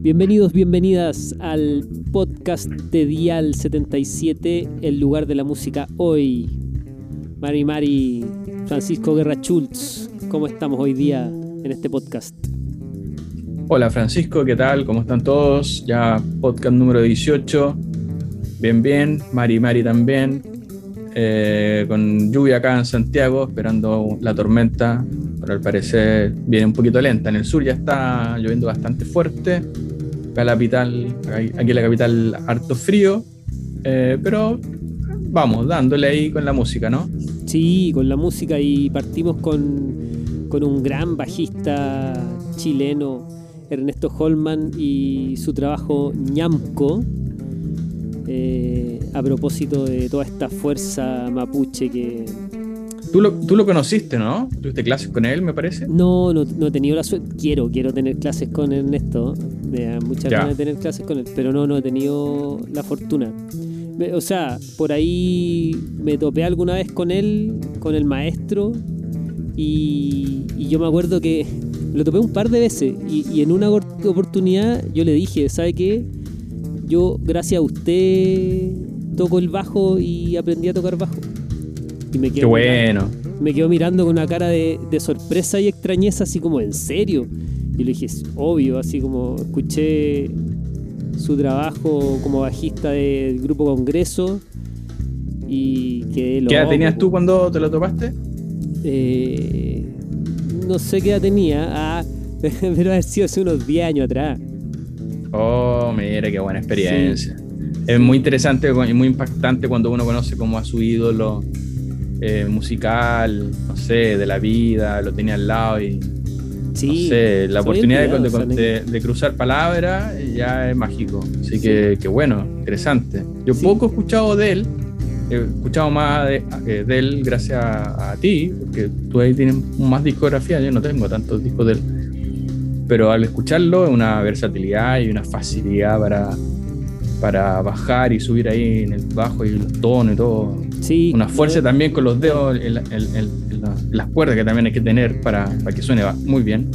Bienvenidos, bienvenidas al podcast de Dial 77, el lugar de la música hoy. Mari Mari, Francisco Guerra Schultz, ¿cómo estamos hoy día en este podcast? Hola Francisco, ¿qué tal? ¿Cómo están todos? Ya podcast número 18. Bien, bien. Mari Mari también. Eh, con lluvia acá en Santiago, esperando la tormenta, pero al parecer viene un poquito lenta. En el sur ya está lloviendo bastante fuerte. Acá la capital, aquí la capital harto frío, eh, pero vamos, dándole ahí con la música, ¿no? Sí, con la música y partimos con, con un gran bajista chileno Ernesto Holman y su trabajo ñamco, eh, a propósito de toda esta fuerza mapuche que... ¿Tú lo, tú lo conociste, ¿no? ¿Tuviste clases con él, me parece? No, no, no he tenido la suerte. Quiero, quiero tener clases con Ernesto. Me da mucha ganas de tener clases con él, pero no, no he tenido la fortuna. O sea, por ahí me topé alguna vez con él, con el maestro, y, y yo me acuerdo que lo topé un par de veces y, en una oportunidad yo le dije, ¿sabe qué? Yo, gracias a usted, toco el bajo y aprendí a tocar bajo. Y me quedo qué bueno. me quedo mirando con una cara de, sorpresa y extrañeza, así como, ¿en serio? Y le dije, es obvio, así como escuché su trabajo como bajista del grupo Congreso y que ¿Qué edad tenías tú cuando te lo topaste? Eh, no sé qué edad tenía, ah, pero haber sido hace unos 10 años atrás. Oh, mira, qué buena experiencia. Es muy interesante y muy impactante cuando uno conoce como a su ídolo eh, musical, no sé, de la vida, lo tenía al lado y. Sí, no sé, la oportunidad de, cruzar palabras ya es mágico. Así que, qué bueno, interesante. Yo poco he escuchado de él, he escuchado más de, eh, él gracias a, ti, porque tú ahí tienes más discografía, yo no tengo tantos discos de él. Pero al escucharlo es una versatilidad y una facilidad para, para bajar y subir ahí en el bajo y los tonos y todo. Sí, una fuerza también con los dedos en, las cuerdas que también hay que tener para, para que suene muy bien.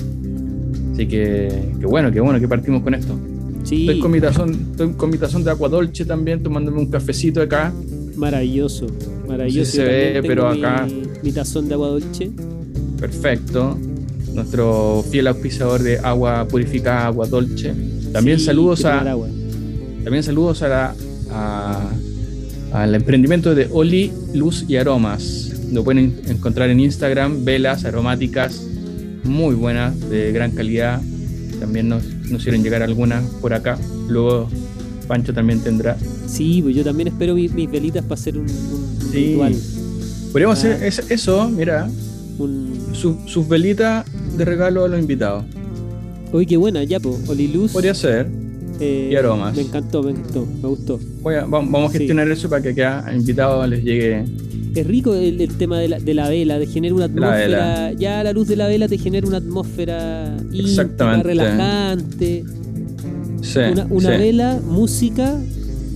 Así que, qué bueno, qué bueno que partimos con esto. Sí. Estoy con mi tazón, estoy con mi tazón de agua dolce también, tomándome un cafecito acá Maravilloso, maravilloso. se ve, pero acá. Mi, tazón de agua dulce. Perfecto. Nuestro fiel auspiciador de agua purificada, agua dolce. También saludos a. También saludos a la, al emprendimiento de Oli Luz y Aromas. Lo pueden encontrar en Instagram, velas aromáticas muy buenas, de gran calidad. También nos, nos hicieron llegar algunas por acá. Luego Pancho también tendrá. Sí, pues yo también espero mis, velitas para hacer un, ritual. Podríamos hacer ah. eso, mira. sus velitas de regalo a los invitados. Uy, qué buena, ya, pues. Oliluz. Podría ser. Eh, y aromas. Me encantó, me encantó, me gustó. vamos a gestionar eso para que a invitados les llegue. Es rico el, tema de la, de la, vela, de generar una atmósfera. Ya la luz de la vela te genera una atmósfera íntima, relajante una, vela, música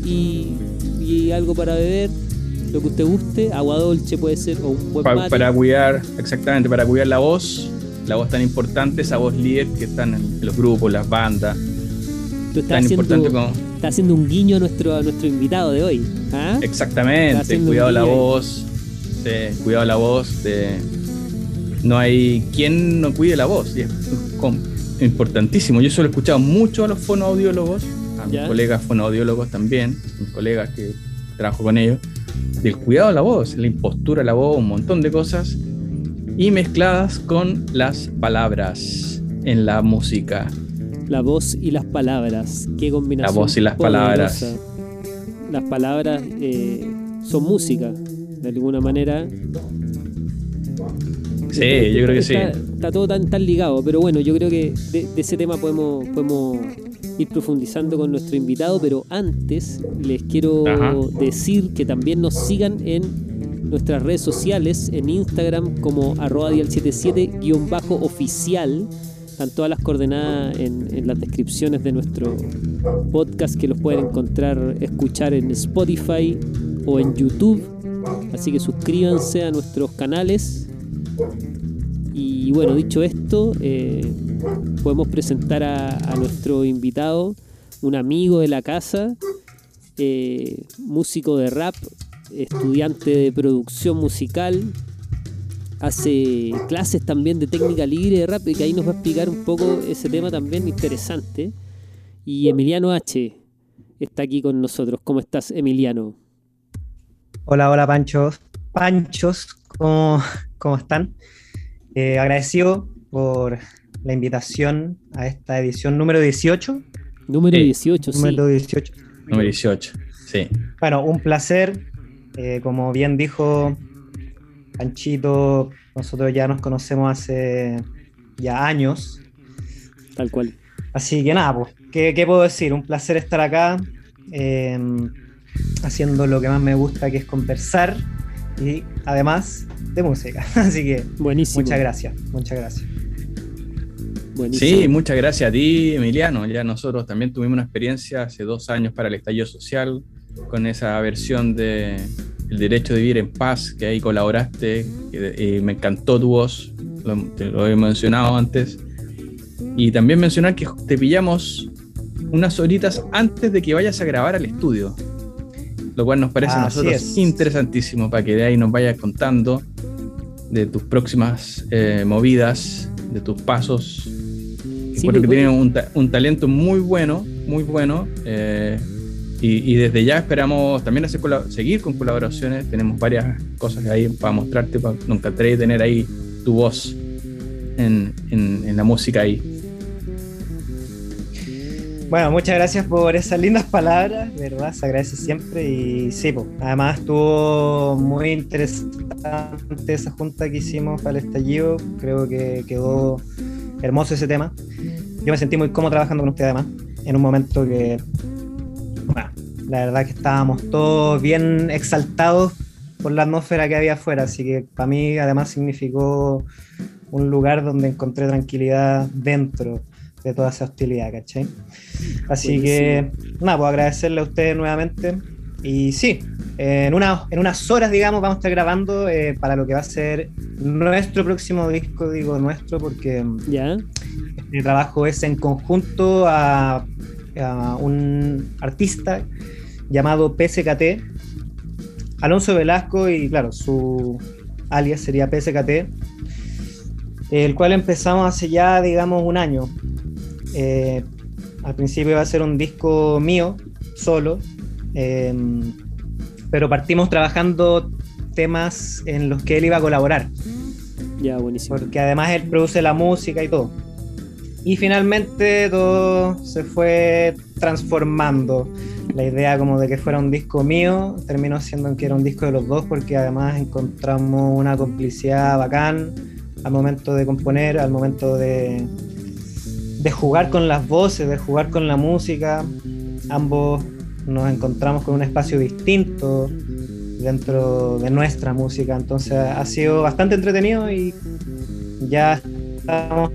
y, algo para beber, lo que usted guste, agua dolce puede ser, o un buen Para cuidar, exactamente, para cuidar la voz, la voz tan importante, esa voz líder que están en los grupos, las bandas. tan importante como... Está haciendo un guiño a nuestro, a nuestro invitado de hoy. ¿ah? Exactamente, cuidado la voz, cuidado la voz, de... no hay quien no cuide la voz. Y es, importantísimo. Yo solo he escuchado mucho a los fonoaudiólogos, a mis colegas fonoaudiólogos también, mis colegas que trabajo con ellos, del cuidado de la voz, la impostura de la voz, un montón de cosas, y mezcladas con las palabras en la música. La voz y las palabras, qué combinación. La voz y las palabras. Las palabras eh, son música, de alguna manera. Sí, yo creo que sí. Está todo tan, tan ligado, pero bueno, yo creo que de, ese tema podemos, podemos ir profundizando con nuestro invitado, pero antes les quiero decir que también nos sigan en nuestras redes sociales, en Instagram como arroba dial77-oficial. Están todas las coordenadas en, las descripciones de nuestro podcast que los pueden encontrar, escuchar en Spotify o en YouTube. Así que suscríbanse a nuestros canales y Y bueno, dicho esto, eh, podemos presentar a, nuestro invitado, un amigo de la casa, eh, músico de rap, estudiante de producción musical, hace clases también de técnica libre de rap y que ahí nos va a explicar un poco ese tema también interesante. Y Emiliano H está aquí con nosotros. ¿Cómo estás, Emiliano? Hola, hola, Panchos. Panchos, ¿cómo, cómo están? Eh, agradecido por la invitación a esta edición número 18. Número 18, sí. Número 18. Número 18, sí. Bueno, un placer. Eh, como bien dijo Panchito, nosotros ya nos conocemos hace ya años. Tal cual. Así que nada, pues, ¿qué, puedo decir? Un placer estar acá, em, haciendo lo que más me gusta, que es conversar y además de música. Así que Buenísimo. muchas gracias, muchas gracias. Sí, muchas gracias a ti, Emiliano. Ya nosotros también tuvimos una experiencia hace dos años para el estallido social con esa versión de El derecho de vivir en paz, que ahí colaboraste y me encantó tu voz, lo, te lo he mencionado antes. Y también mencionar que te pillamos unas horitas antes de que vayas a grabar al estudio, lo cual nos parece a nosotros interesantísimo para que de ahí nos vayas contando de tus próximas eh, movidas, de tus pasos. porque tienes un, talento muy bueno, muy bueno. Eh, y, desde ya esperamos también hacer seguir con colaboraciones. Tenemos varias cosas ahí para mostrarte. Para, nos encantaría tener ahí tu voz en, la música ahí. Bueno, muchas gracias por esas lindas palabras, de verdad, se agradece siempre y sí, pues, además estuvo muy interesante esa junta que hicimos para el estallido, creo que quedó hermoso ese tema. Yo me sentí muy cómodo trabajando con usted además, en un momento que, bueno, la verdad que estábamos todos bien exaltados por la atmósfera que había afuera, así que para mí además significó un lugar donde encontré tranquilidad dentro de toda esa hostilidad, ¿cachai? Así que, nada, puedo agradecerle a ustedes nuevamente. Y sí, en, una, en unas horas, digamos, vamos a estar grabando eh, para lo que va a ser nuestro próximo disco, digo nuestro, porque ¿Ya? este trabajo es en conjunto a, un artista llamado PSKT, Alonso Velasco, y claro, su alias sería PSKT, el cual empezamos hace ya, digamos, un año. Eh, al principio iba a ser un disco mío, solo, em, pero partimos trabajando temas en los que él iba a colaborar. Ya, buenísimo. Porque además él produce la música y todo. Y finalmente todo se fue transformando. La idea como de que fuera un disco mío terminó siendo que era un disco de los dos porque además encontramos una complicidad bacán al momento de componer, al momento de, de jugar con las voces, de jugar con la música. Ambos nos encontramos con un espacio distinto dentro de nuestra música, entonces ha sido bastante entretenido y ya estamos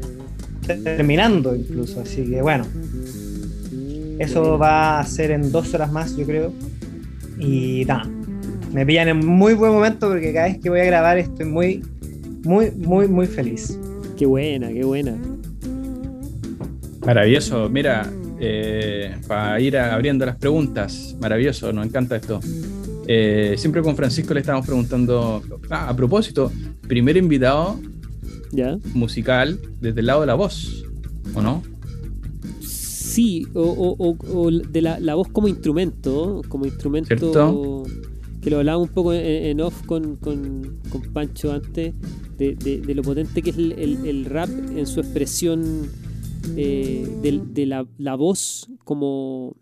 terminando incluso, así que bueno, eso va a ser en dos horas más yo creo y nada, me pillan en muy buen momento porque cada vez que voy a grabar estoy muy, muy, muy, muy feliz. Qué buena, qué buena. Maravilloso. Mira, eh, para ir abriendo las preguntas, maravilloso, nos encanta esto. Eh, siempre con Francisco le estamos preguntando, ah, a propósito, primer invitado ¿Ya? musical desde el lado de la voz, ¿o no? Sí, o, de la, voz como instrumento, como instrumento que lo hablábamos un poco en, off con, Pancho antes, de, lo potente que es el rap en su expresión eh, de, la, voz como,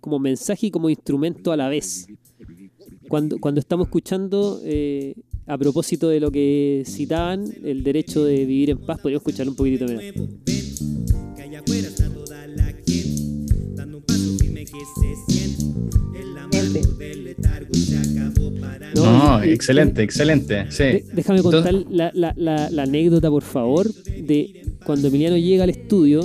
como mensaje y como instrumento a la vez. Cuando, cuando estamos escuchando, eh, a propósito de lo que citaban, el derecho de vivir en paz, podríamos escuchar un poquitito menos. No, excelente, excelente. Sí. Déjame contar la, la, la, anécdota, por favor, de cuando Emiliano llega al estudio,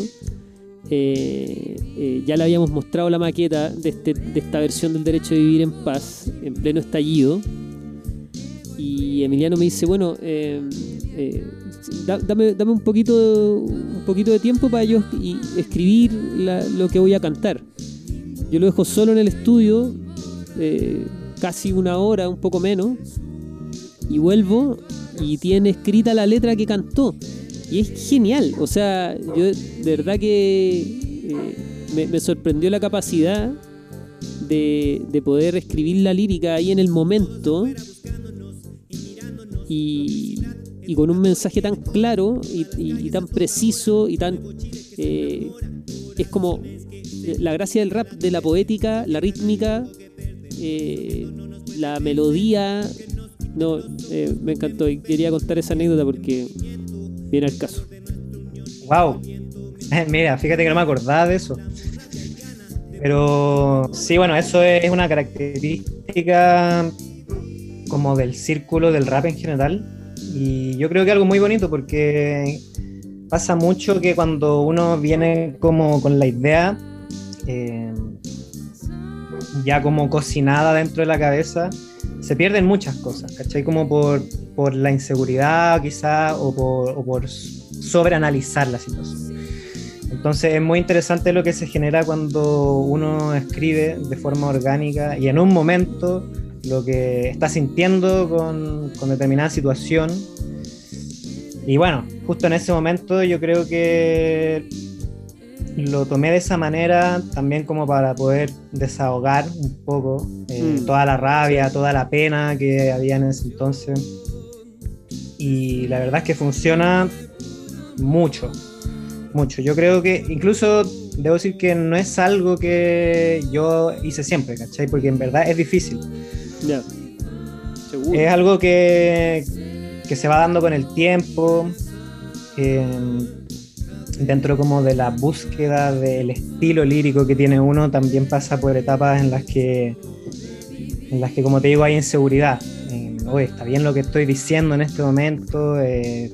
eh, eh, ya le habíamos mostrado la maqueta de, este, de, esta versión del derecho de vivir en paz, en pleno estallido. Y Emiliano me dice, bueno, eh, dame, dame un, poquito, un poquito de tiempo para yo y escribir lo que voy a cantar. Yo lo dejo solo en el estudio, eh, casi una hora, un poco menos, y vuelvo y tiene escrita la letra que cantó. Y es genial, o sea, yo de verdad que eh, me, sorprendió la capacidad de, de poder escribir la lírica ahí en el momento y, con un mensaje tan claro y, tan preciso y tan... Eh, es como eh, la gracia del rap, de la poética, la rítmica, eh, la melodía. No, me encantó y quería contar esa anécdota porque viene al caso. Wow. Mira, fíjate que no me acordaba de eso. Pero sí, bueno, eso es una característica como del círculo del rap en general. Y yo creo que algo muy bonito porque pasa mucho que cuando uno viene como con la idea eh, ya como cocinada dentro de la cabeza, se pierden muchas cosas, ¿cachai? Como por, por la inseguridad quizá o por, o por sobreanalizar la situación. Entonces es muy interesante lo que se genera cuando uno escribe de forma orgánica y en un momento lo que está sintiendo con, determinada situación. Y bueno, justo en ese momento yo creo que lo tomé de esa manera también como para poder desahogar un poco eh, mm. toda la rabia, toda la pena que había en ese entonces. Y la verdad es que funciona mucho, mucho. Yo creo que incluso debo decir que no es algo que yo hice siempre, ¿cachai? Porque en verdad es difícil. Es algo que, que, se va dando con el tiempo, em, dentro como de la búsqueda del estilo lírico que tiene uno, también pasa por etapas en las que, en las que como te digo, hay inseguridad. Oye, está bien lo que estoy diciendo en este momento, eh,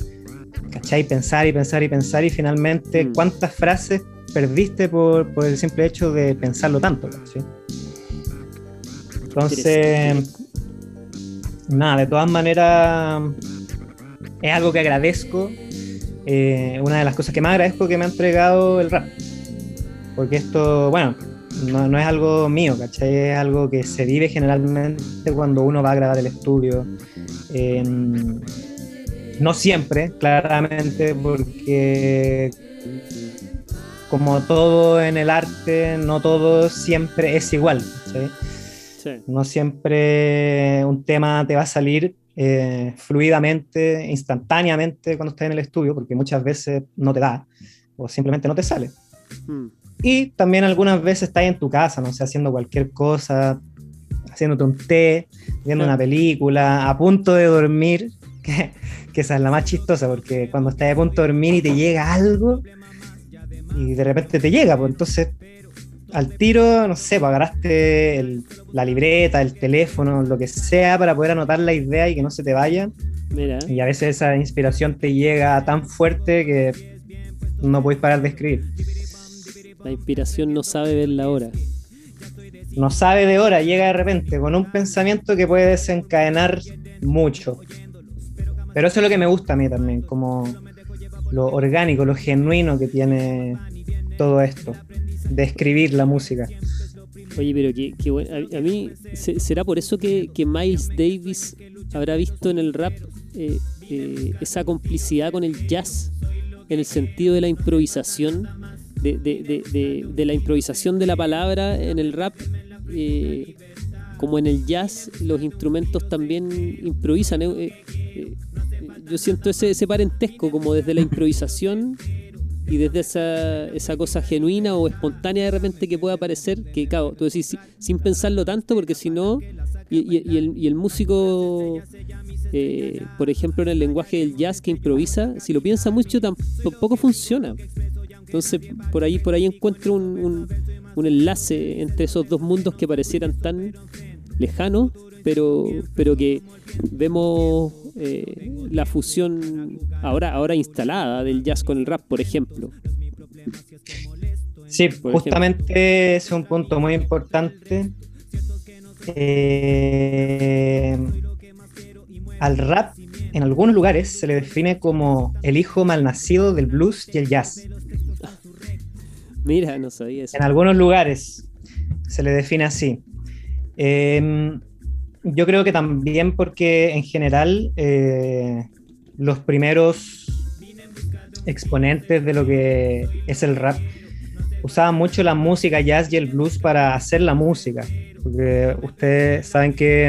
¿cachai? Pensar y pensar y pensar y finalmente, mm. ¿cuántas frases perdiste por, por, el simple hecho de pensarlo tanto? Entonces, nada, de todas maneras, es algo que agradezco. Eh, una de las cosas que más agradezco que me ha entregado el rap. Porque esto, bueno, no, es algo mío, ¿cachai? Es algo que se vive generalmente cuando uno va a grabar el estudio. no siempre, claramente, porque como todo en el arte, no todo siempre es igual. ¿cachai? No siempre un tema te va a salir eh, fluidamente, instantáneamente cuando estás en el estudio, porque muchas veces no te da o simplemente no te sale. Hmm. Y también algunas veces estás en tu casa, no sé, haciendo cualquier cosa, haciéndote un té, viendo una película, a punto de dormir, que, que, esa es la más chistosa, porque cuando estás a punto de dormir y te llega algo, y de repente te llega, pues entonces al tiro, no sé, pues agarraste la libreta, el teléfono, lo que sea para poder anotar la idea y que no se te vaya. Y a veces esa inspiración te llega tan fuerte que no puedes parar de escribir. La inspiración no sabe ver la hora. No sabe de hora, llega de repente con un pensamiento que puede desencadenar mucho. Pero eso es lo que me gusta a mí también, como lo orgánico, lo genuino que tiene todo esto de escribir la música. Oye, pero que, bueno. A, mí, ¿será por eso que, Miles Davis habrá visto en el rap eh, eh, esa complicidad con el jazz? En el sentido de la improvisación, de, la improvisación de la palabra en el rap. Eh, como en el jazz, los instrumentos también improvisan. yo siento ese, ese parentesco, como desde la improvisación y desde esa, esa cosa genuina o espontánea de repente que pueda aparecer, que claro, tú decís sin pensarlo tanto, porque si no, y, el, y, el, músico, eh, por ejemplo, en el lenguaje del jazz que improvisa, si lo piensa mucho tampoco funciona. Entonces, por ahí, por ahí encuentro un, un, enlace entre esos dos mundos que parecieran tan lejanos, pero, pero que vemos eh, la fusión ahora, ahora instalada del jazz con el rap, por ejemplo. Sí, justamente es un punto muy importante. Eh, al rap en algunos lugares se le define como el hijo malnacido del blues y el jazz. Mira, no sabía eso. En algunos lugares se le define así. Em, yo creo que también porque en general eh, los primeros exponentes de lo que es el rap usaban mucho la música jazz y el blues para hacer la música. Porque ustedes saben que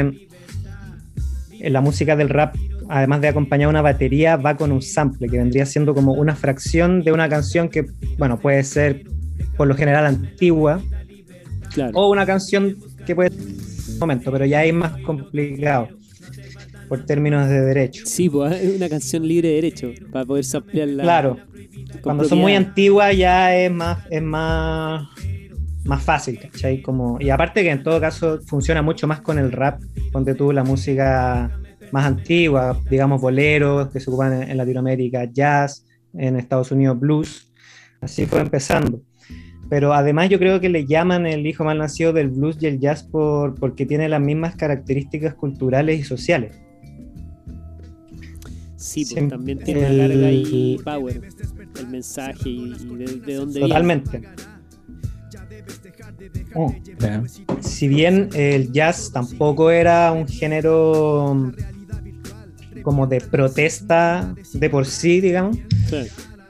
en la música del rap, además de acompañar una batería, va con un sample, que vendría siendo como una fracción de una canción que, bueno, puede ser por lo general antigua, o una canción que puede momento, pero ya es más complicado por términos de derecho. Sí, pues es una canción libre de derecho para poder samplearla. Claro. Cuando son muy antiguas ya es más, es más, más fácil, ¿cachai? Como, y aparte que en todo caso funciona mucho más con el rap, donde tú la música más antigua, digamos boleros que se ocupan en Latinoamérica, jazz, en Estados Unidos blues. Así fue empezando. Pero además yo creo que le llaman el hijo mal nacido del blues y el jazz por, porque tiene las mismas características culturales y sociales. Sí, pues también tiene la carga y power, el mensaje y, de, dónde Totalmente. Oh, si bien el jazz tampoco era un género como de protesta de por sí, digamos. Sí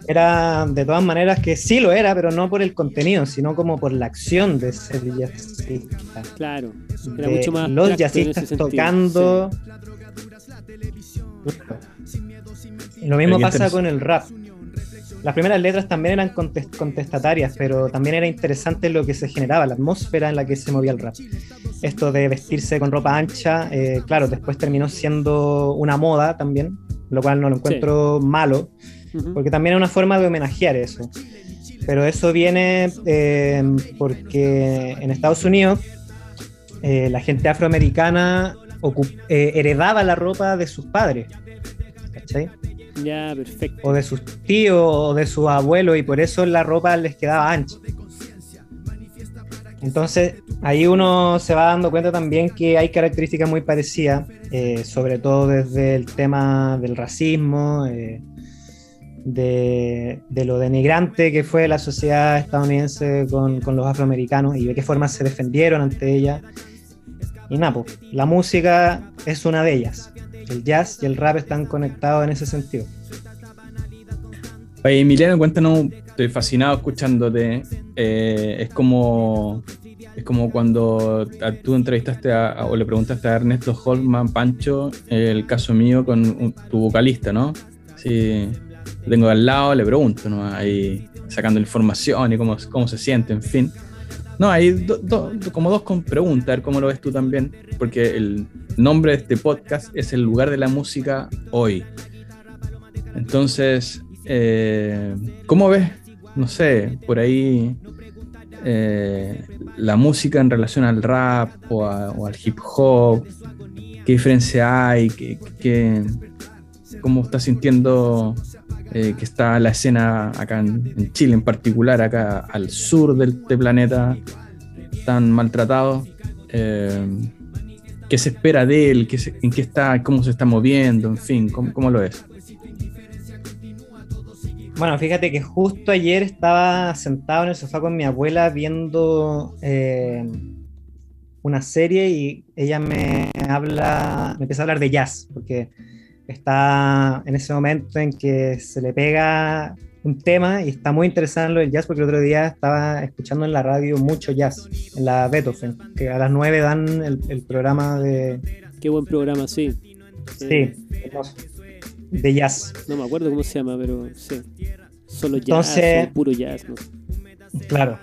era de todas maneras que sí lo era, pero no por el contenido, sino como por la acción de ser jazzista. Claro, era mucho más. Los jazzistas tocando. Lo mismo pasa con el rap. Las primeras letras también eran contestatarias, pero también era interesante lo que se generaba, la atmósfera en la que se movía el rap. Esto de vestirse con ropa ancha, eh, claro, después terminó siendo una moda también, lo cual no lo encuentro malo porque también es una forma de homenajear eso. Pero eso viene eh, porque en Estados Unidos eh, la gente afroamericana eh, heredaba la ropa de sus padres. ¿Cachai? Ya, perfecto. O de sus tíos o de sus abuelos y por eso la ropa les quedaba ancha. Entonces, ahí uno se va dando cuenta también que hay características muy parecidas, sobre todo desde el tema del racismo, de, lo denigrante que fue la sociedad estadounidense con, los afroamericanos y de qué forma se defendieron ante ella. Y nada, pues, la música es una de ellas. El jazz y el rap están conectados en ese sentido. Oye, Emiliano, cuéntanos, estoy fascinado escuchándote. Eh, es como es como cuando tú entrevistaste o le preguntaste a Ernesto Holman, Pancho, el caso mío con tu vocalista, ¿no? Sí, tengo al lado, le pregunto, ¿no? Ahí sacando información y cómo, cómo se siente, en fin. No, hay como dos con preguntas, a ver cómo lo ves tú también, porque el nombre de este podcast es El lugar de la música hoy. Entonces, eh, ¿cómo ves, no sé, por ahí eh, la música en relación al rap o, al hip hop? ¿Qué diferencia hay? ¿Qué, qué, cómo estás sintiendo eh, que está la escena acá en, Chile en particular, acá al sur del, planeta, tan maltratado. Eh, ¿Qué se espera de él? ¿Qué ¿En qué está? ¿Cómo se está moviendo? En fin, ¿cómo, lo es? Bueno, fíjate que justo ayer estaba sentado en el sofá con mi abuela viendo eh, una serie y ella me habla, me empieza a hablar de jazz, porque está en ese momento en que se le pega un tema y está muy interesado en lo del jazz porque el otro día estaba escuchando en la radio mucho jazz, en la Beethoven, que a las 9 dan el, programa de... Qué buen programa, sí. Sí, de jazz. No me acuerdo cómo se llama, pero sí. Solo jazz, Entonces, puro jazz. ¿no? Claro.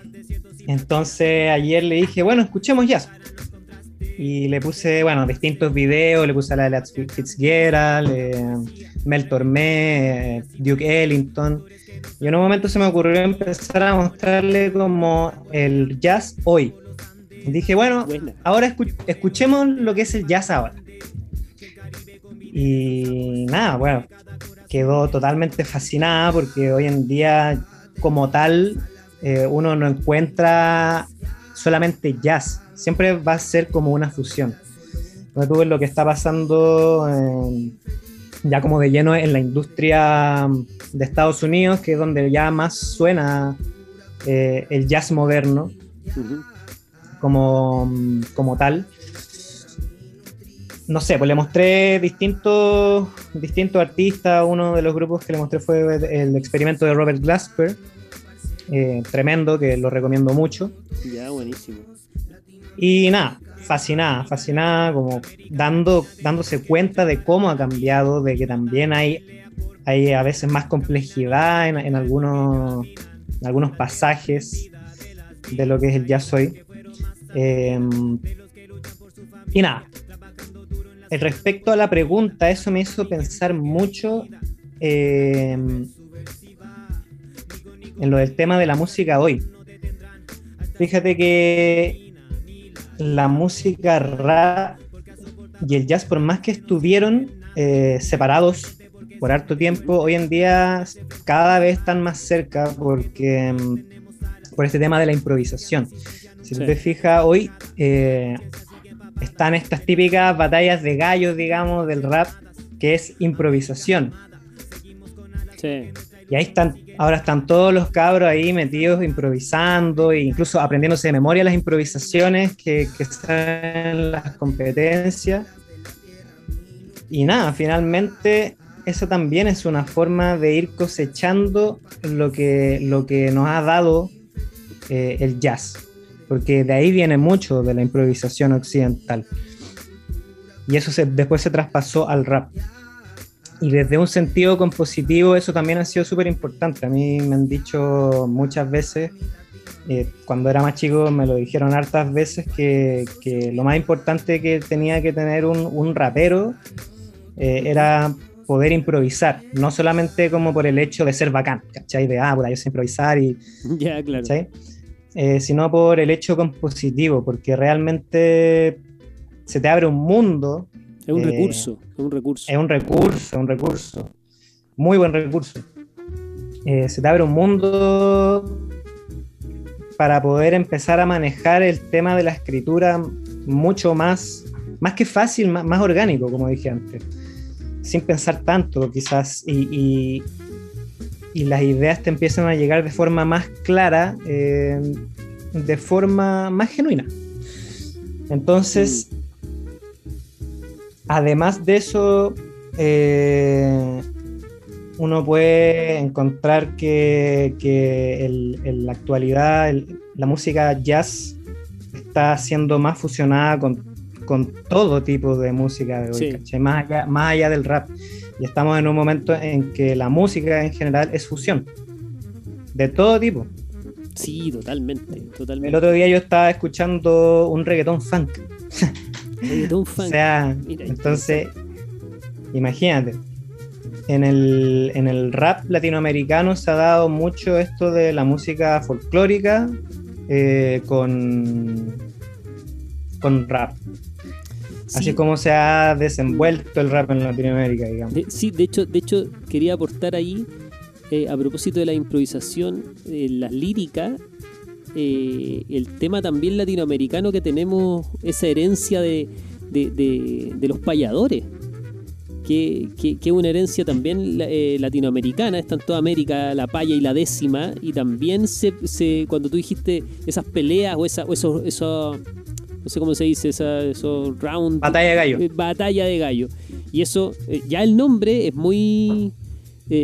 Entonces ayer le dije, bueno, escuchemos jazz y le puse, bueno, distintos videos, le puse a la de Fitzgerald, eh, Mel Tormé, eh, Duke Ellington. Y en un momento se me ocurrió empezar a mostrarle como el jazz hoy. dije, bueno, ahora escuchemos lo que es el jazz ahora. Y nada, bueno, quedó totalmente fascinada porque hoy en día, como tal, eh, uno no encuentra solamente jazz, siempre va a ser como una fusión. Tú ves lo que está pasando ya como de lleno en la industria de Estados Unidos, que es donde ya más suena eh, el jazz moderno como, como tal. No sé, pues le mostré distintos, distintos artistas. Uno de los grupos que le mostré fue el experimento de Robert Glasper, eh, tremendo, que lo recomiendo mucho. Ya, buenísimo. Y nada, fascinada, fascinada, como dando, dándose cuenta de cómo ha cambiado, de que también hay, hay a veces más complejidad en, algunos, algunos pasajes de lo que es el jazz hoy. Em, y nada, respecto a la pregunta, eso me hizo pensar mucho em, en lo del tema de la música hoy. Fíjate que la música rap y el jazz, por más que estuvieron eh, separados por harto tiempo, hoy en día cada vez están más cerca porque mm, por este tema de la improvisación. Si te fijas, hoy eh, están estas típicas batallas de gallos, digamos, del rap, que es improvisación. Sí. Y ahí están, ahora están todos los cabros ahí metidos improvisando e incluso aprendiéndose de memoria las improvisaciones que, que están las competencias. Y nada, finalmente eso también es una forma de ir cosechando lo que, lo que nos ha dado eh, el jazz, porque de ahí viene mucho de la improvisación occidental. Y eso se, después se traspasó al rap y desde un sentido compositivo eso también ha sido súper importante. A mí me han dicho muchas veces, eh, cuando era más chico me lo dijeron hartas veces, que, que lo más importante que tenía que tener un, un rapero eh, era poder improvisar, no solamente como por el hecho de ser bacán, ¿cachai? De, ah, puta, yo sé improvisar y... Ya, claro. Eh, sino por el hecho compositivo, porque realmente se te abre un mundo es un recurso, es un recurso. Es un recurso, un recurso. Muy buen recurso. Eh, se te abre un mundo para poder empezar a manejar el tema de la escritura mucho más, más que fácil, más, orgánico, como dije antes. Sin pensar tanto, quizás. Y, y, las ideas te empiezan a llegar de forma más clara, eh, de forma más genuina. Entonces, mm. Además de eso, eh, uno puede encontrar que, en la actualidad la música jazz está siendo más fusionada con, todo tipo de música de hoy, más, allá, más allá del rap. Y estamos en un momento en que la música en general es fusión, de todo tipo. Sí, totalmente, totalmente. El otro día yo estaba escuchando un reggaetón funk. O sea, entonces, imagínate. En el, en el rap latinoamericano se ha dado mucho esto de la música folclórica eh, con, con rap. Así como se ha desenvuelto el rap en Latinoamérica, digamos. sí, de hecho, de hecho, quería aportar ahí, eh, a propósito de la improvisación, eh, la lírica eh, el tema también latinoamericano que tenemos esa herencia de, los payadores, que, es una herencia también eh, latinoamericana, está en toda América la paya y la décima, y también se, cuando tú dijiste esas peleas o, esa, esos, no sé cómo se dice, esos round... Batalla de gallo. Eh, batalla de gallo. Y eso, ya el nombre es muy...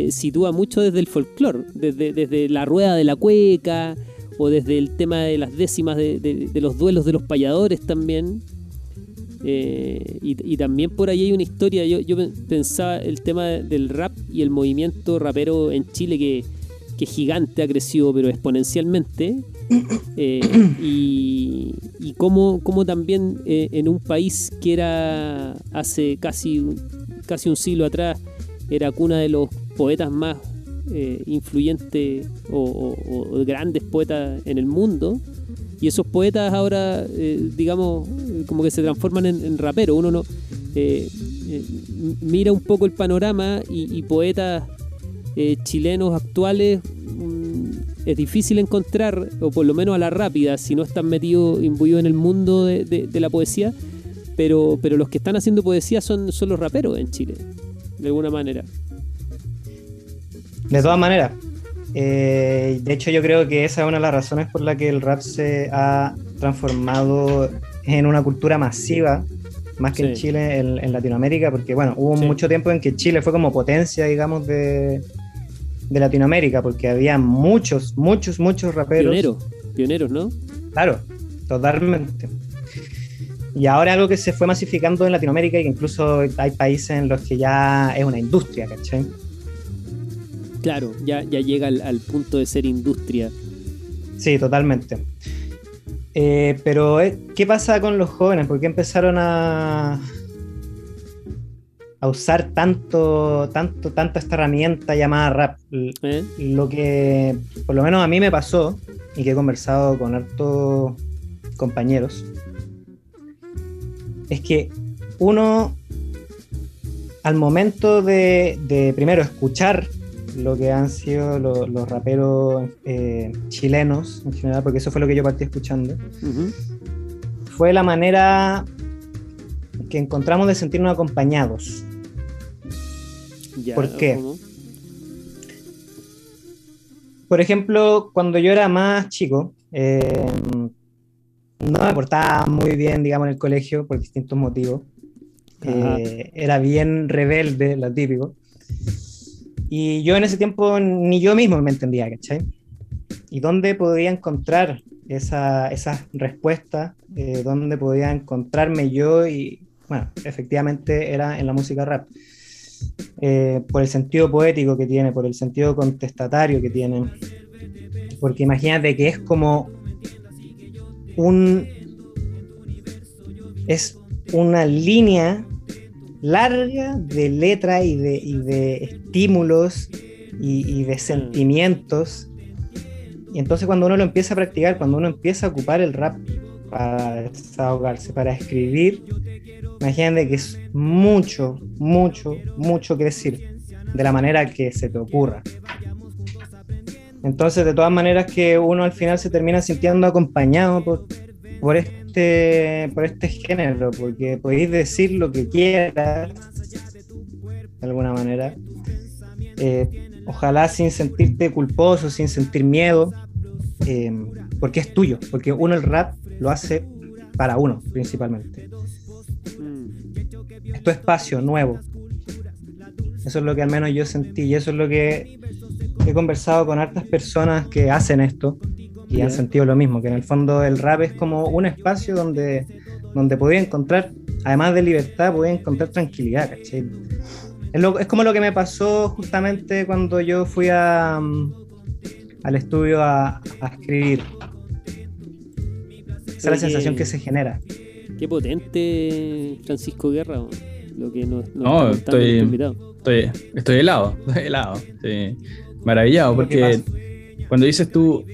sitúa mucho desde el folclore, desde, desde la rueda de la cueca, o desde el tema de las décimas de, los duelos de los payadores también. Eh, y, también por ahí hay una historia, yo, yo, pensaba el tema del rap y el movimiento rapero en Chile que, que gigante ha crecido, pero exponencialmente. Eh, y, y cómo, también eh, en un país que era hace casi, casi un siglo atrás, era cuna de los poetas más eh, influyentes o, grandes poetas en el mundo. Y esos poetas ahora, eh, digamos, como que se transforman en, raperos. Uno no eh, mira un poco el panorama y, poetas chilenos actuales mm, es difícil encontrar, o por lo menos a la rápida, si no están metidos, imbuidos en el mundo de, la poesía. Pero, pero los que están haciendo poesía son, son los raperos en Chile. de alguna manera. De todas maneras. Eh, de hecho, yo creo que esa es una de las razones por la que el rap se ha transformado en una cultura masiva, más que en Chile, en, Latinoamérica, porque bueno, hubo mucho tiempo en que Chile fue como potencia, digamos, de, de Latinoamérica, porque había muchos, muchos, muchos raperos. Pioneros, pioneros, ¿no? Claro, totalmente. Y ahora algo que se fue masificando en Latinoamérica y que incluso hay países en los que ya es una industria, ¿cachai? Claro, ya, ya llega al, punto de ser industria. Sí, totalmente. Eh, pero, eh, ¿qué pasa con los jóvenes? ¿Por qué empezaron a, a usar tanto, tanto, tanto esta herramienta llamada rap? ¿Eh? Lo que, por lo menos a mí me pasó, y que he conversado con hartos compañeros, es que uno, al momento de, primero escuchar lo que han sido los raperos eh, chilenos en general, porque eso fue lo que yo partí escuchando, fue la manera que encontramos de sentirnos acompañados. ¿Por qué? Por ejemplo, cuando yo era más chico, eh, no me portaba muy bien, digamos, en el colegio por distintos motivos. Eh, era bien rebelde, lo típico. Y yo en ese tiempo ni yo mismo me entendía, ¿cachai? ¿Y dónde podía encontrar esa, esa respuesta? Eh, ¿Dónde podía encontrarme yo? Y bueno, efectivamente era en la música rap. Eh, por el sentido poético que tiene, por el sentido contestatario que tiene. Porque imagínate que es como un es una línea larga de letra y de, de estímulos y, de sentimientos. Y entonces cuando uno lo empieza a practicar, cuando uno empieza a ocupar el rap para desahogarse, para escribir, imagínate que es mucho, mucho, mucho que decir, de la manera que se te ocurra. Entonces, de todas maneras que uno al final se termina sintiendo acompañado por, por, este, por este género, porque podéis decir lo que quieras, de alguna manera. Eh, ojalá sin sentirte culposo, sin sentir miedo, eh, porque es tuyo, porque uno el rap lo hace para uno principalmente. Es tu espacio nuevo. Eso es lo que al menos yo sentí y eso es lo que he conversado con hartas personas que hacen esto y han sentido lo mismo, que en el fondo el rap es como un espacio donde, donde podía encontrar, además de libertad, podía encontrar tranquilidad, ¿cachai? Es, como lo que me pasó justamente cuando yo fui a, mm, al estudio a, escribir. Esa es la sensación que se genera. Qué potente Francisco Guerra, lo que nos, no, estoy, estoy, estoy helado, estoy helado. Sí maravillado, porque cuando dices tú,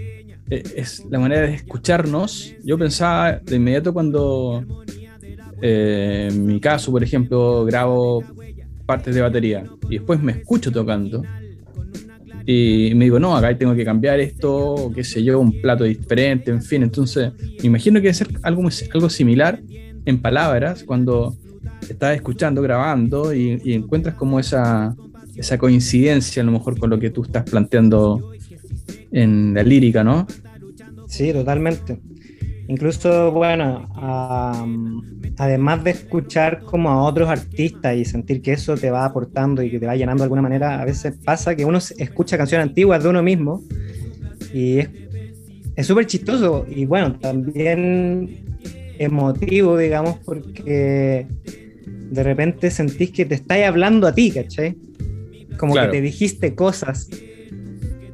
es la manera de escucharnos, yo pensaba de inmediato cuando, eh, en mi caso, por ejemplo, grabo partes de batería y después me escucho tocando y me digo, no, acá tengo que cambiar esto, qué sé yo, un plato diferente, en fin. Entonces, me imagino que debe ser algo, algo similar en palabras cuando estás escuchando, grabando y encuentras como esa, esa coincidencia a lo mejor con lo que tú estás planteando en la lírica, ¿no? Sí, totalmente. Incluso, bueno, además de escuchar como a otros artistas y sentir que eso te va aportando y que te va llenando de alguna manera, a veces pasa que uno escucha canciones antiguas de uno mismo y es súper chistoso y bueno, también emotivo, digamos, porque de repente sentís que te estáis hablando a ti, ¿cachai? como que te dijiste cosas.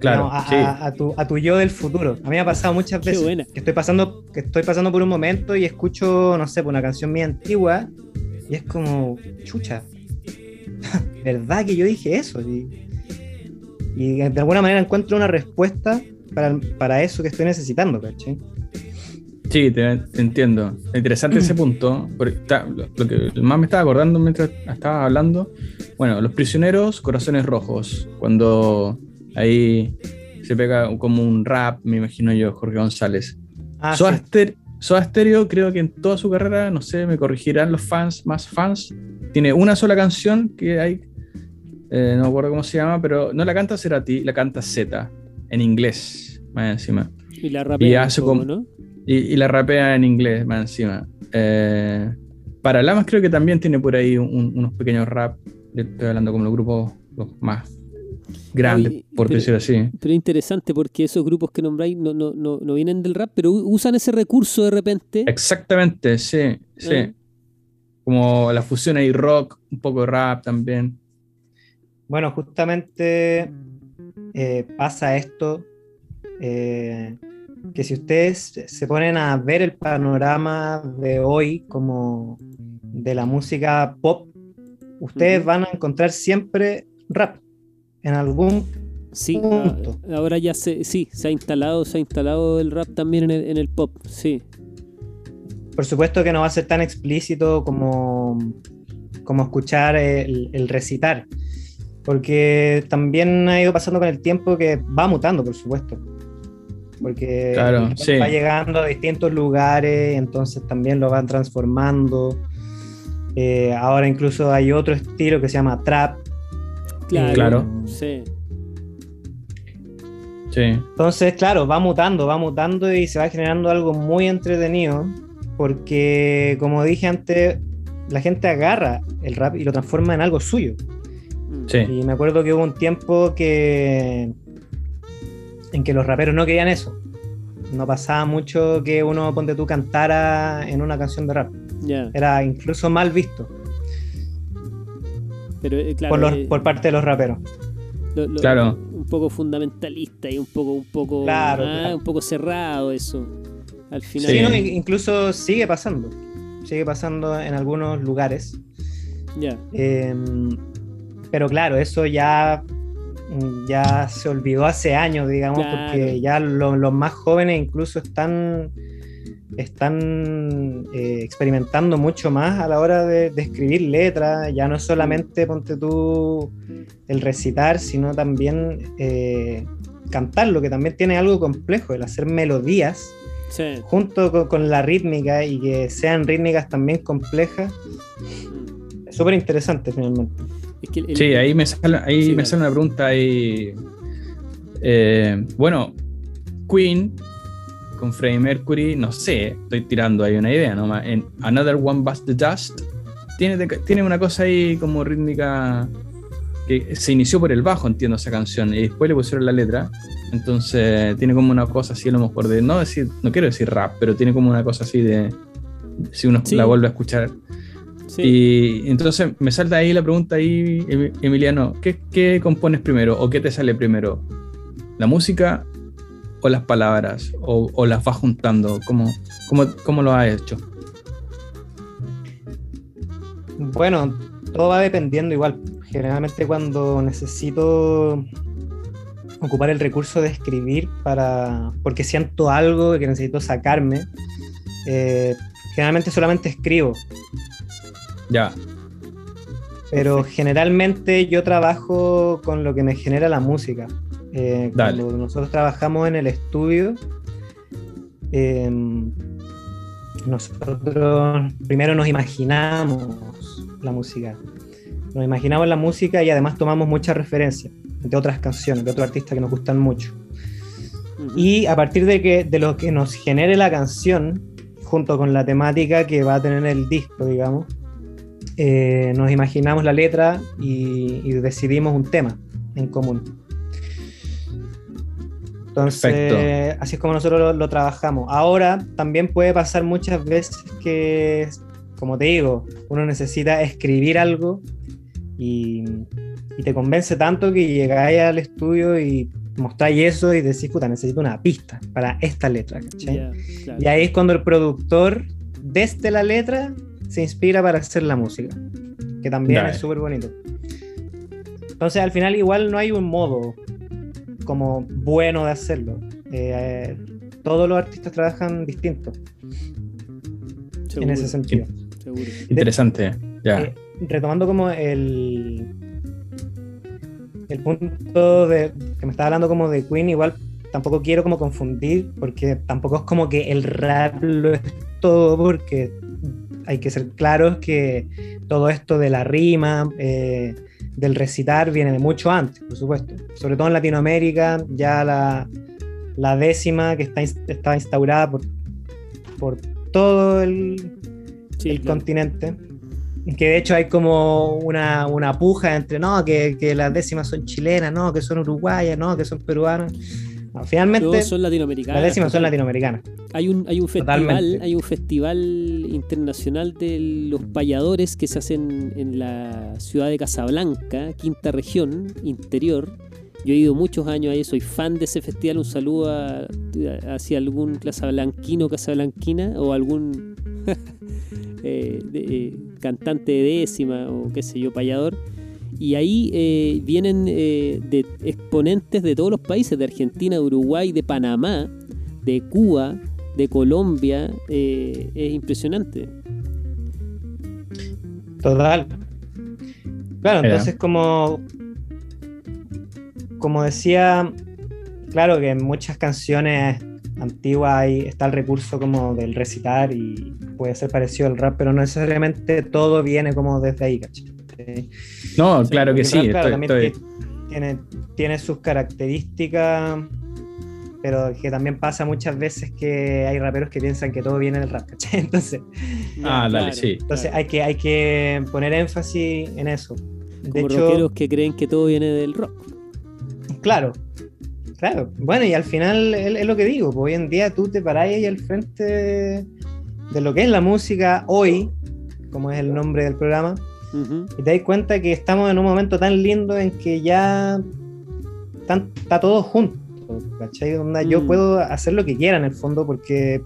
Claro, a, tu, a, tu, yo del futuro. A mí me ha pasado muchas veces que estoy pasando que estoy pasando por un momento y escucho, no sé, por una canción mía antigua y es como, chucha, ¿verdad que yo dije eso? Y, de alguna manera encuentro una respuesta para, para eso que estoy necesitando, ¿cachai? Sí, te, entiendo. Interesante ese punto. Porque lo, que más me estaba acordando mientras estaba hablando, bueno, los prisioneros, corazones rojos. Cuando ahí se pega como un rap, me imagino yo, Jorge González. Ah, Soda, Stereo, creo que en toda su carrera, no sé, me corregirán los fans, más fans, tiene una sola canción que hay Eh, no me acuerdo cómo se llama, pero no la canta Cerati, la canta Z, en inglés, más encima. Y la rapea, hace como- ¿no? Y, y la rapea en inglés, más encima. Eh, para Lamas creo que también tiene por ahí un- unos pequeños rap. Estoy hablando como los grupos los más grandes, Oye, por pero- decirlo así. Pero es interesante porque esos grupos que nombráis no, no, no, no vienen del rap, pero usan ese recurso de repente. Exactamente, sí, sí. Ah. Como la fusión ahí rock, un poco de rap también. Bueno, justamente eh, pasa esto, eh, que si ustedes se ponen a ver el panorama de hoy como de la música pop, ustedes van a encontrar siempre rap en algún Sí, a- punto. ahora ya se, sí, se ha instalado, se ha instalado el rap también en el, en el pop, sí. Por supuesto que no va a ser tan explícito como, como escuchar el, el recitar, porque también ha ido pasando con el tiempo que va mutando, por supuesto. Porque Claro, sí. va llegando a distintos lugares, entonces también lo van transformando. Eh, ahora incluso hay otro estilo que se llama trap. Claro. Claro. Sí. Sí, Entonces, claro, va mutando, va mutando y se va generando algo muy entretenido, porque como dije antes, la gente agarra el rap y lo transforma en algo suyo. Mm. sí. Y me acuerdo que hubo un tiempo que en que los raperos no querían eso. No pasaba mucho que uno, ponte tú, cantara en una canción de rap. Ya. Era incluso mal visto Pero eh, claro, por, los- eh, por parte de los raperos. lo- lo- Claro. un poco fundamentalista y un poco, un poco, Claro, ah, claro. un poco cerrado eso. Al final. Sí, no, incluso sigue pasando. Sigue pasando en algunos lugares. Ya. Eh, pero claro, eso ya, ya se olvidó hace años, digamos, Claro. porque ya lo- los más jóvenes incluso están, están eh, experimentando mucho más a la hora de, de escribir letras. Ya no es solamente, ponte tú, el recitar, sino también eh, cantarlo, que también tiene algo complejo, el hacer melodías Sí. junto con, con la rítmica y que sean rítmicas también complejas. Es súper interesante finalmente. Es que el- el- Sí, ahí me sale, ahí Sí, me sale una pregunta ahí. Eh, bueno, Queen con Freddie Mercury, no sé, estoy tirando ahí una idea nomás. En Another One Bust the Dust, tiene, tiene una cosa ahí como rítmica que se inició por el bajo, entiendo esa canción, y después le pusieron la letra. Entonces tiene como una cosa así, a lo mejor de, no decir, no quiero decir rap, pero tiene como una cosa así de, si uno Sí. la vuelve a escuchar, sí. y entonces me salta ahí la pregunta ahí, Em- Emiliano, ¿qué, qué compones primero o qué te sale primero? ¿La música o las palabras? ¿O, o las vas juntando? ¿Cómo, cómo, cómo lo has hecho? Bueno, todo va dependiendo igual. Generalmente cuando necesito ocupar el recurso de escribir para porque siento algo que necesito sacarme, eh, generalmente solamente escribo. Ya, Pero generalmente yo trabajo con lo que me genera la música. Eh, Dale. cuando nosotros trabajamos en el estudio, eh, nosotros primero nos imaginamos la música. Nos imaginamos la música y además tomamos muchas referencias de otras canciones, de otros artistas que nos gustan mucho. Y a partir de, que, de lo que nos genere la canción, junto con la temática que va a tener el disco, digamos, eh, nos imaginamos la letra y, y decidimos un tema en común. Entonces, Perfecto. así es como nosotros lo, lo trabajamos. Ahora también puede pasar muchas veces que, como te digo, uno necesita escribir algo y, y te convence tanto que llegáis al estudio y mostráis eso y decís, puta, necesito una pista para esta letra. claro. Y ahí es cuando el productor, desde la letra, se inspira para hacer la música, que también Dale. es súper bonito. Entonces, al final, igual no hay un modo como bueno de hacerlo. Eh, todos los artistas trabajan distinto en ese sentido. seguro. interesante. Ya, Eh, retomando como el el punto de que me estaba hablando como de Queen, igual tampoco quiero como confundir, porque tampoco es como que el rap lo es todo, porque hay que ser claros que todo esto de la rima, eh, del recitar viene de mucho antes, por supuesto. Sobre todo en Latinoamérica, ya la, la décima que está, está instaurada por, por todo el, el continente. Que de hecho hay como una, una puja entre, no, que, que, las décimas son chilenas, no, que son uruguayas, no, que son peruanas. Finalmente. son latinoamericanas. Las décimas son latinoamericanas. Hay un, hay un festival, hay un festival internacional de los payadores que se hacen en la ciudad de Casablanca, quinta región, interior, yo he ido muchos años ahí, soy fan de ese festival. Un saludo a, hacia algún casablanquino, casablanquina o algún eh, eh, cantante de décima o qué sé yo, payador. Y ahí eh, vienen de exponentes de todos los países, de Argentina, de Uruguay, de Panamá, de Cuba, de Colombia. es impresionante. Total. Claro, entonces como como decía, claro que en muchas canciones antiguas está el recurso como del recitar y puede ser parecido al rap, pero no necesariamente todo viene como desde ahí, ¿cachai? No, claro que sí. Tiene, tiene sus características, pero que también pasa muchas veces que hay raperos que piensan que todo viene del rap, ¿cachai? Entonces, ah, dale, sí. Entonces hay, que, hay que poner énfasis en eso. De como rockeros que creen que todo viene del rock. Claro, claro. Bueno, y al final es, lo que digo, pues hoy en día tú te parás ahí al frente de lo que es la música hoy, como es el nombre del programa, y te das cuenta que estamos en un momento tan lindo en que ya está todo junto. ¿cachai? Yo mm. puedo hacer lo que quiera en el fondo porque,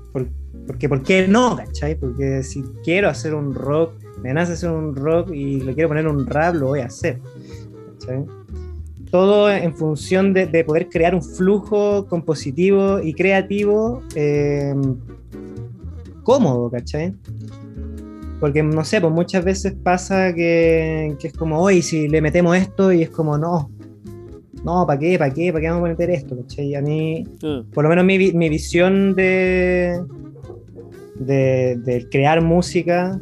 porque, ¿por qué no? ¿cachai? Porque si quiero hacer un rock, me nace hacer un rock y le quiero poner un rap, lo voy a hacer. ¿cachai? todo en función de, poder crear un flujo compositivo y creativo em, cómodo, ¿cachai? Porque, no sé, pues muchas veces pasa que, es como, hoy si le metemos esto y es como, no, no, ¿para qué? ¿Para qué? ¿Para qué vamos a meter esto? ¿cachai? A mí, por lo menos mi, mi visión de, de, de crear música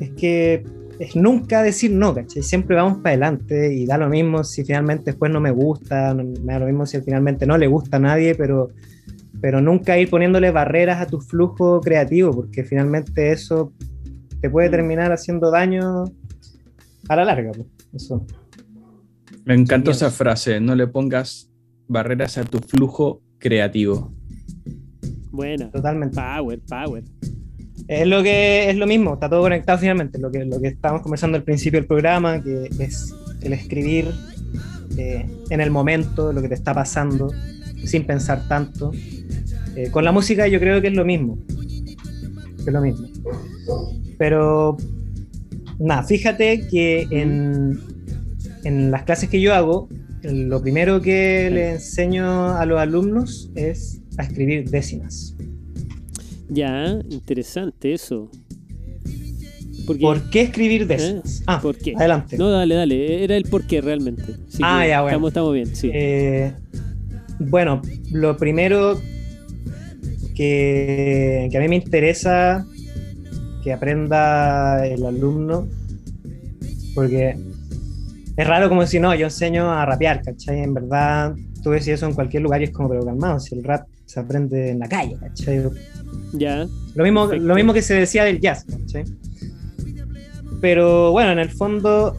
es que es nunca decir no, ¿cachai? Siempre vamos para adelante y da lo mismo si finalmente después no me gusta, me da lo mismo si finalmente no le gusta a nadie, pero, pero nunca ir poniéndole barreras a tu flujo creativo, porque finalmente eso te puede mm. terminar haciendo daño a la larga. Eso. Me encantó esa frase, no le pongas barreras a tu flujo creativo. Buena. Totalmente. Power, power. Es lo que es lo mismo, está todo conectado finalmente, lo que, lo que estábamos conversando al principio del programa, que es el escribir eh, en el momento, lo que te está pasando, sin pensar tanto. Eh, con la música yo creo que es lo mismo. Es lo mismo. Pero, nada, fíjate que en, en las clases que yo hago, lo primero que le enseño a los alumnos es a escribir décimas. Ya, interesante eso. ¿Por qué escribir ¿Eh? eso? Ah, ¿por qué? Adelante. No, dale, dale. Era el por qué realmente. ah, ya, bueno. Estamos, bien, sí. Eh, bueno, lo primero que, que a mí me interesa que aprenda el alumno, porque es raro como si no, yo enseño a rapear, ¿cachai? En verdad, tú ves eso en cualquier lugar y es como, pero calmado, si el rap se aprende en la calle, ¿cachai? Ya. Lo mismo, lo mismo que se decía del jazz, ¿cachai? Pero bueno, en el fondo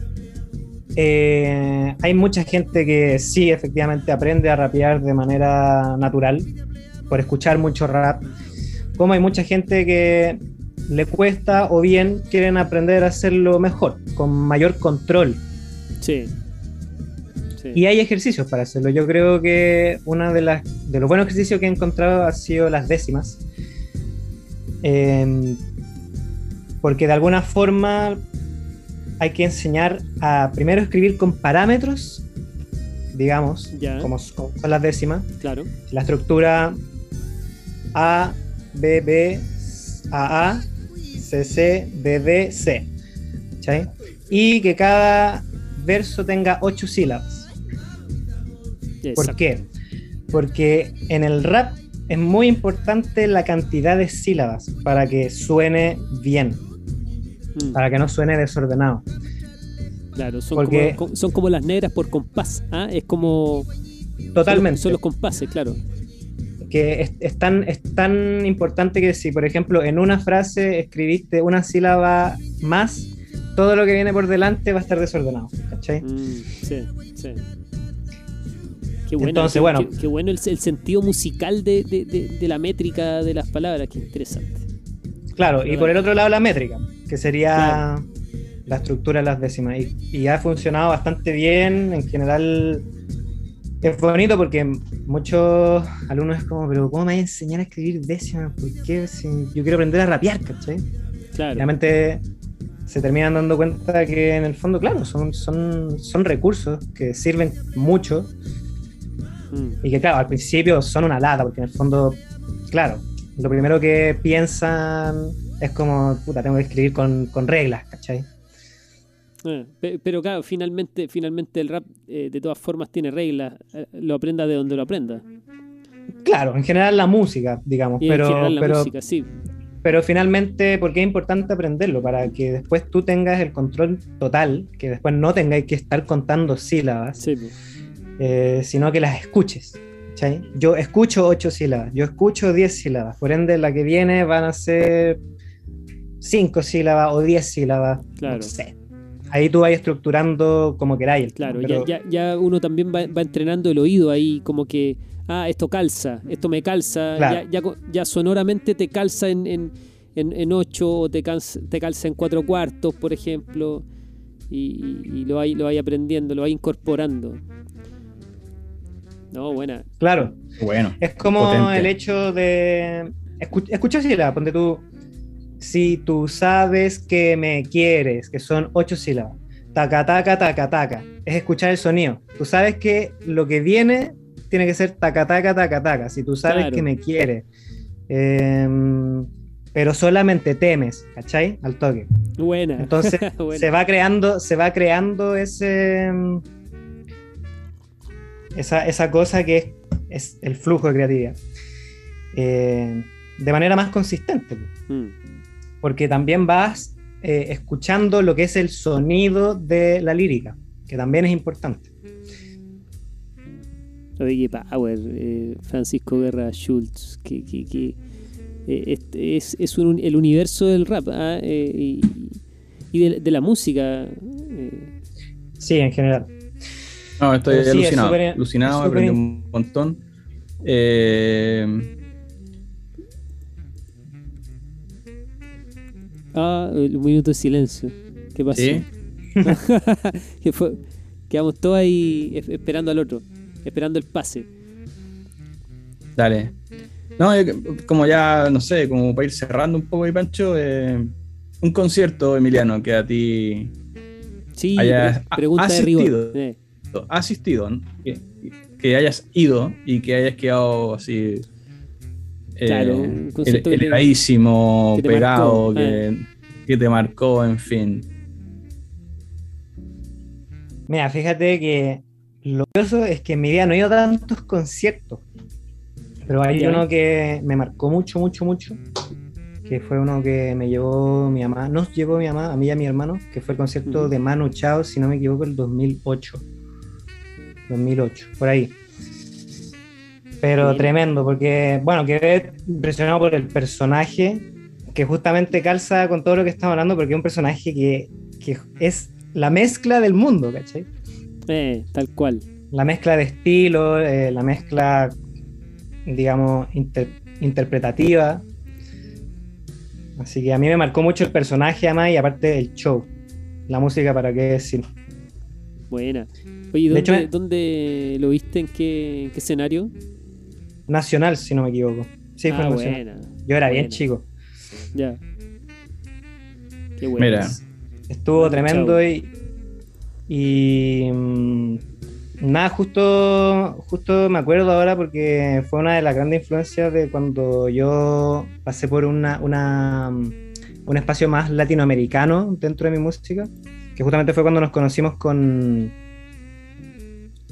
eh, hay mucha gente que sí, efectivamente, aprende a rapear de manera natural, por escuchar mucho rap. Como hay mucha gente que le cuesta o bien quieren aprender a hacerlo mejor, con mayor control. Sí. Y hay ejercicios para hacerlo. Yo creo que uno de, las, de los buenos ejercicios que he encontrado ha sido las décimas. Em, porque de alguna forma hay que enseñar a primero escribir con parámetros, digamos, como, son las décimas. Claro. La estructura A, B, B, A, A, C, C, D, D, C. Y que cada verso tenga ocho sílabas. ¿Por qué? Porque en el rap es muy importante la cantidad de sílabas para que suene bien, mm. para que no suene desordenado. Claro, son, como, son como las negras por compás. ¿ah? Es como. Totalmente. Son, los compases, claro. Que es, tan, es tan importante que si, por ejemplo, en una frase escribiste una sílaba más, todo lo que viene por delante va a estar desordenado. ¿Cachai? Mm, sí, sí. Qué bueno, Entonces, bueno. Qué, bueno el, sentido musical de, la métrica de las palabras, qué interesante. Claro, y por el otro lado la métrica, que sería la estructura de las décimas. Y, ha funcionado bastante bien. En general es bonito porque muchos alumnos es como, pero ¿cómo me voy a enseñar a escribir décimas? ¿Por qué? Si yo quiero aprender a rapear, ¿cachai? Claro. Realmente se terminan dando cuenta que en el fondo, claro, son, son, son recursos que sirven mucho mm. y que, claro, al principio son una lata, porque en el fondo, claro, lo primero que piensan es como, puta, tengo que escribir con, con reglas, ¿cachai? Eh, pero claro, finalmente, finalmente el rap eh, de todas formas tiene reglas, eh, lo aprenda de donde lo aprenda. Claro, en general la música, digamos, pero, la música, sí. pero finalmente, porque es importante aprenderlo, para que después tú tengas el control total, que después no tengáis que estar contando sílabas, sino que las escuches. Yo escucho ocho sílabas, yo escucho diez sílabas, por ende la que viene van a ser cinco sílabas o diez sílabas, claro. no sé ahí tú vas estructurando como queráis. Claro, ya, uno también va, entrenando el oído ahí, como que, ah, esto calza, esto me calza, ya, sonoramente te calza en, en, en, ocho o te calza, te calza en cuatro cuartos, por ejemplo, y, lo vais lo aprendiendo, lo vais incorporando. No, buena. Claro. Bueno. Es como el hecho de. Escucha, si la, ponte tú si tú sabes que me quieres, que son ocho sílabas. Taca, taca, taca, taca. Es escuchar el sonido. Tú sabes que lo que viene tiene que ser taca, taca, taca, taca. Si tú sabes que me quieres. Em, pero solamente temes, ¿cachai? Al toque. Buena. Entonces se va creando, se va creando ese. Em, esa, cosa que es, el flujo de creatividad. Eh, de manera más consistente. Mm porque también vas eh, escuchando lo que es el sonido de la lírica, que también es importante. Oye, Power, eh, Francisco Guerra Schultz, que, eh, es, el universo del rap ¿ah? y, de, la música. Sí, en general. No, estoy alucinado, alucinado, aprendí un montón. Eh, Ah, un minuto de silencio. ¿Qué pasó? ¿Sí? que fue, quedamos todos ahí esperando al otro, esperando el pase. Dale. No, como ya, no sé, como para ir cerrando un poco ahí, Pancho, eh, un concierto, Emiliano, que a ti sí, hayas pregunta asistido, de asistido que, que, hayas ido y que hayas quedado así Claro, eh, un concepto pegado, ah. que, te marcó, en fin. Mira, fíjate que lo curioso es que en mi vida no he ido a tantos conciertos, pero hay uno que me marcó mucho, mucho, mucho, que fue uno que me llevó mi mamá, nos llevó mi mamá, a mí y a mi hermano, que fue el concierto de Manu Chao, si no me equivoco, el 2008. 2008, por ahí. Pero tremendo, porque, bueno, quedé impresionado por el personaje, que justamente calza con todo lo que estamos hablando, porque es un personaje que, es la mezcla del mundo, ¿cachai? Eh, tal cual. La mezcla de estilo, eh, la mezcla, digamos, interpretativa. Así que a mí me marcó mucho el personaje, además, y aparte el show. La música, para qué decir. Buena. Oye, ¿dónde, ¿dónde lo viste? ¿En qué, en qué escenario? Nacional, si no me equivoco. Sí, fue ah, nacional. Yo era bien chico. Ya. Qué bueno. Mira. Estuvo tremendo y. Y. Mm, nada, justo, justo me acuerdo ahora porque fue una de las grandes influencias de cuando yo pasé por una, una, un espacio más latinoamericano dentro de mi música, que justamente fue cuando nos conocimos con,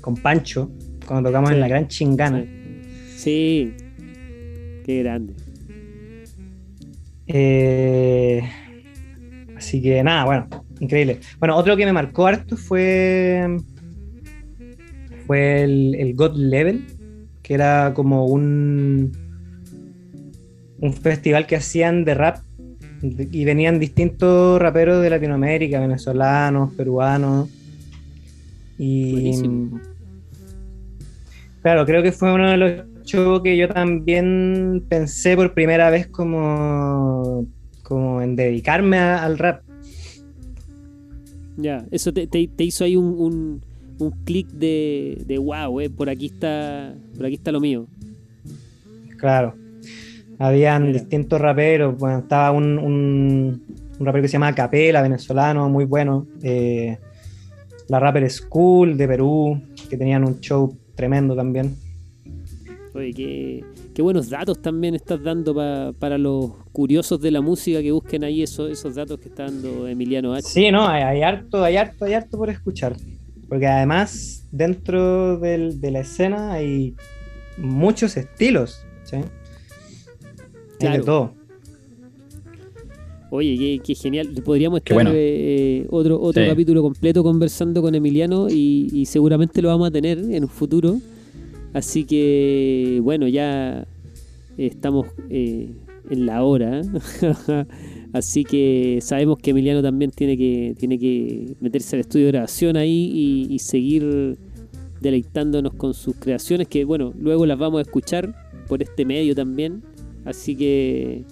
con Pancho, cuando tocamos en la Gran Chingana. Sí, qué grande. Eh, así que nada, bueno, increíble. Bueno, otro que me marcó harto fue. Fue el, el God Level, que era como un. Un festival que hacían de rap y venían distintos raperos de Latinoamérica, venezolanos, peruanos. Y. Claro, creo que fue uno de los shows que yo también pensé por primera vez como, como en dedicarme al rap. Ya, eso te, hizo ahí un, un, clic de, de wow, eh, por aquí está, por aquí está lo mío. Claro. Habían distintos raperos, bueno, estaba un, un, rapero que se llama Capela, venezolano, muy bueno. Eh, la Rapper School de Perú, que tenían un show tremendo también. Oye, qué, buenos datos también estás dando para los curiosos de la música que busquen ahí esos, esos datos que está dando Emiliano H. Sí, no, hay, harto, hay harto, hay harto por escuchar. Porque además, dentro de la escena hay muchos estilos. ¿sí? de todo. Oye, qué, genial. Podríamos estar eh, otro, otro capítulo completo conversando con Emiliano y, seguramente lo vamos a tener en un futuro. Así que, bueno, ya estamos eh, en la hora. Así que sabemos que Emiliano también tiene que, tiene que meterse al estudio de grabación ahí y seguir deleitándonos con sus creaciones, que bueno, luego las vamos a escuchar por este medio también. Así que,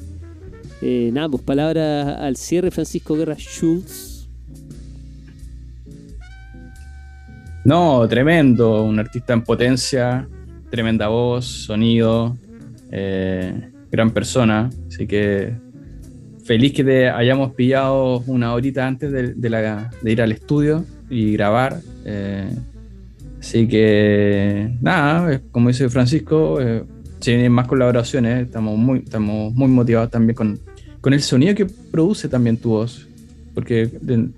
eh, nada, pues palabras al cierre, Francisco Guerra Schultz. No, tremendo, un artista en potencia, tremenda voz, sonido, eh, gran persona, así que feliz que te hayamos pillado una horita antes de, ir al estudio y grabar. Eh, así que nada, como dice Francisco, si vienen más colaboraciones, estamos muy, estamos muy motivados también con, con el sonido que produce también tu voz. Porque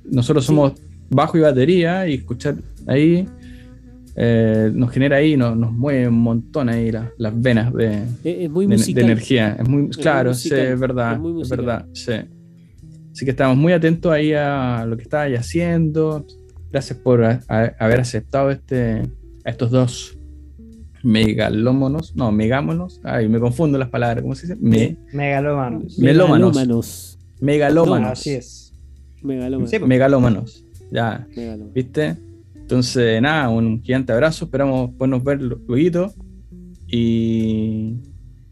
nosotros somos bajo y batería y escuchar ahí eh, nos genera ahí, nos, nos mueve un montón ahí las venas de, de, energía. Es muy, claro, sí, es verdad, es, verdad, sí. Así que estamos muy atentos ahí a lo que estáis haciendo. Gracias por haber aceptado este, a estos dos megalómonos, no, megámonos, ay, me confundo las palabras, ¿cómo se dice? Me, megalómanos. Melómanos. Megalómanos. así es. Megalómanos. Pues. megalómanos. Ya. ¿Viste? Entonces, nada, un gigante abrazo, esperamos podernos ver luego. Y,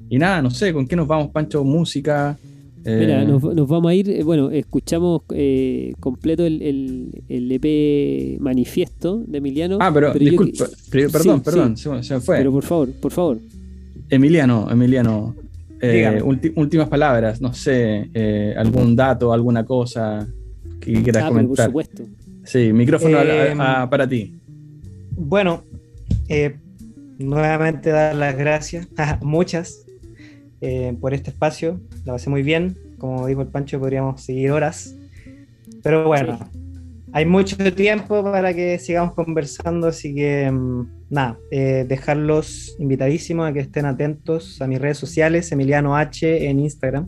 y nada, no sé, ¿con qué nos vamos, Pancho? Música, Mira, eh, nos, vamos a ir, eh, bueno, escuchamos eh, completo el, el, EP e Manifiesto de Emiliano. Ah, pero, disculpa, perdón, perdón, Se, me fue. Pero por favor, por favor. Emiliano, Emiliano, últimas palabras, no sé, algún dato, alguna cosa que quieras ah, comentar. por supuesto. Sí, micrófono para ti. Bueno, nuevamente dar las gracias, muchas, por este espacio la pasé muy bien. Como dijo el Pancho, podríamos seguir horas. Pero bueno, hay mucho tiempo para que sigamos conversando, así que mm, nada, eh, dejarlos invitadísimos a que estén atentos a mis redes sociales, Emiliano H en Instagram.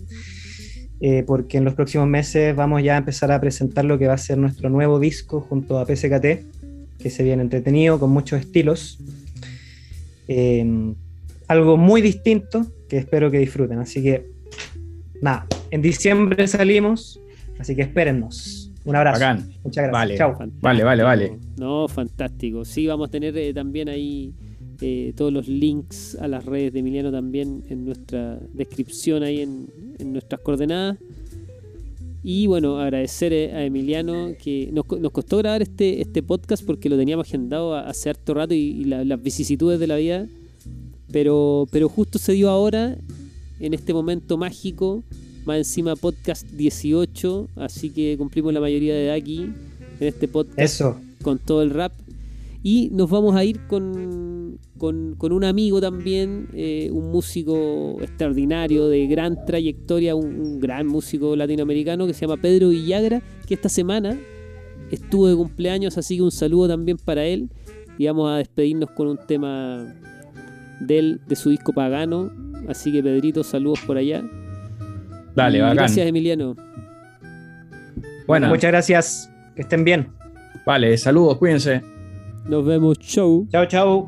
Eh, porque en los próximos meses vamos ya a empezar a presentar lo que va a ser nuestro nuevo disco junto a PSKT, que se viene entretenido, con muchos estilos. Eh, algo muy distinto que espero que disfruten. Así que nada, en diciembre salimos, así que espérennos. Un abrazo. Muchas gracias. Vale, Chao. vale, vale, vale. No, fantástico. Sí, vamos a tener eh, también ahí eh, todos los links a las redes de Emiliano también en nuestra descripción ahí en, nuestras coordenadas. Y bueno, agradecer eh, a Emiliano que nos, costó grabar este, este podcast porque lo teníamos agendado hace harto rato y, las vicisitudes de la vida. Pero, pero justo se dio ahora en este momento mágico. Más encima podcast 18, así que cumplimos la mayoría de edad aquí en este podcast con todo el rap. Y nos vamos a ir con, con, un amigo también, eh, un músico extraordinario de gran trayectoria, un, gran músico latinoamericano que se llama Pedro Villagra, que esta semana estuvo de cumpleaños, así que un saludo también para él. Y vamos a despedirnos con un tema de, de su disco Pagano, Así que Pedrito, saludos por allá. Dale, Gracias, Emiliano. Bueno. Muchas gracias. Que estén bien. Vale, saludos, cuídense. Nos vemos. Chau. Chau, chau.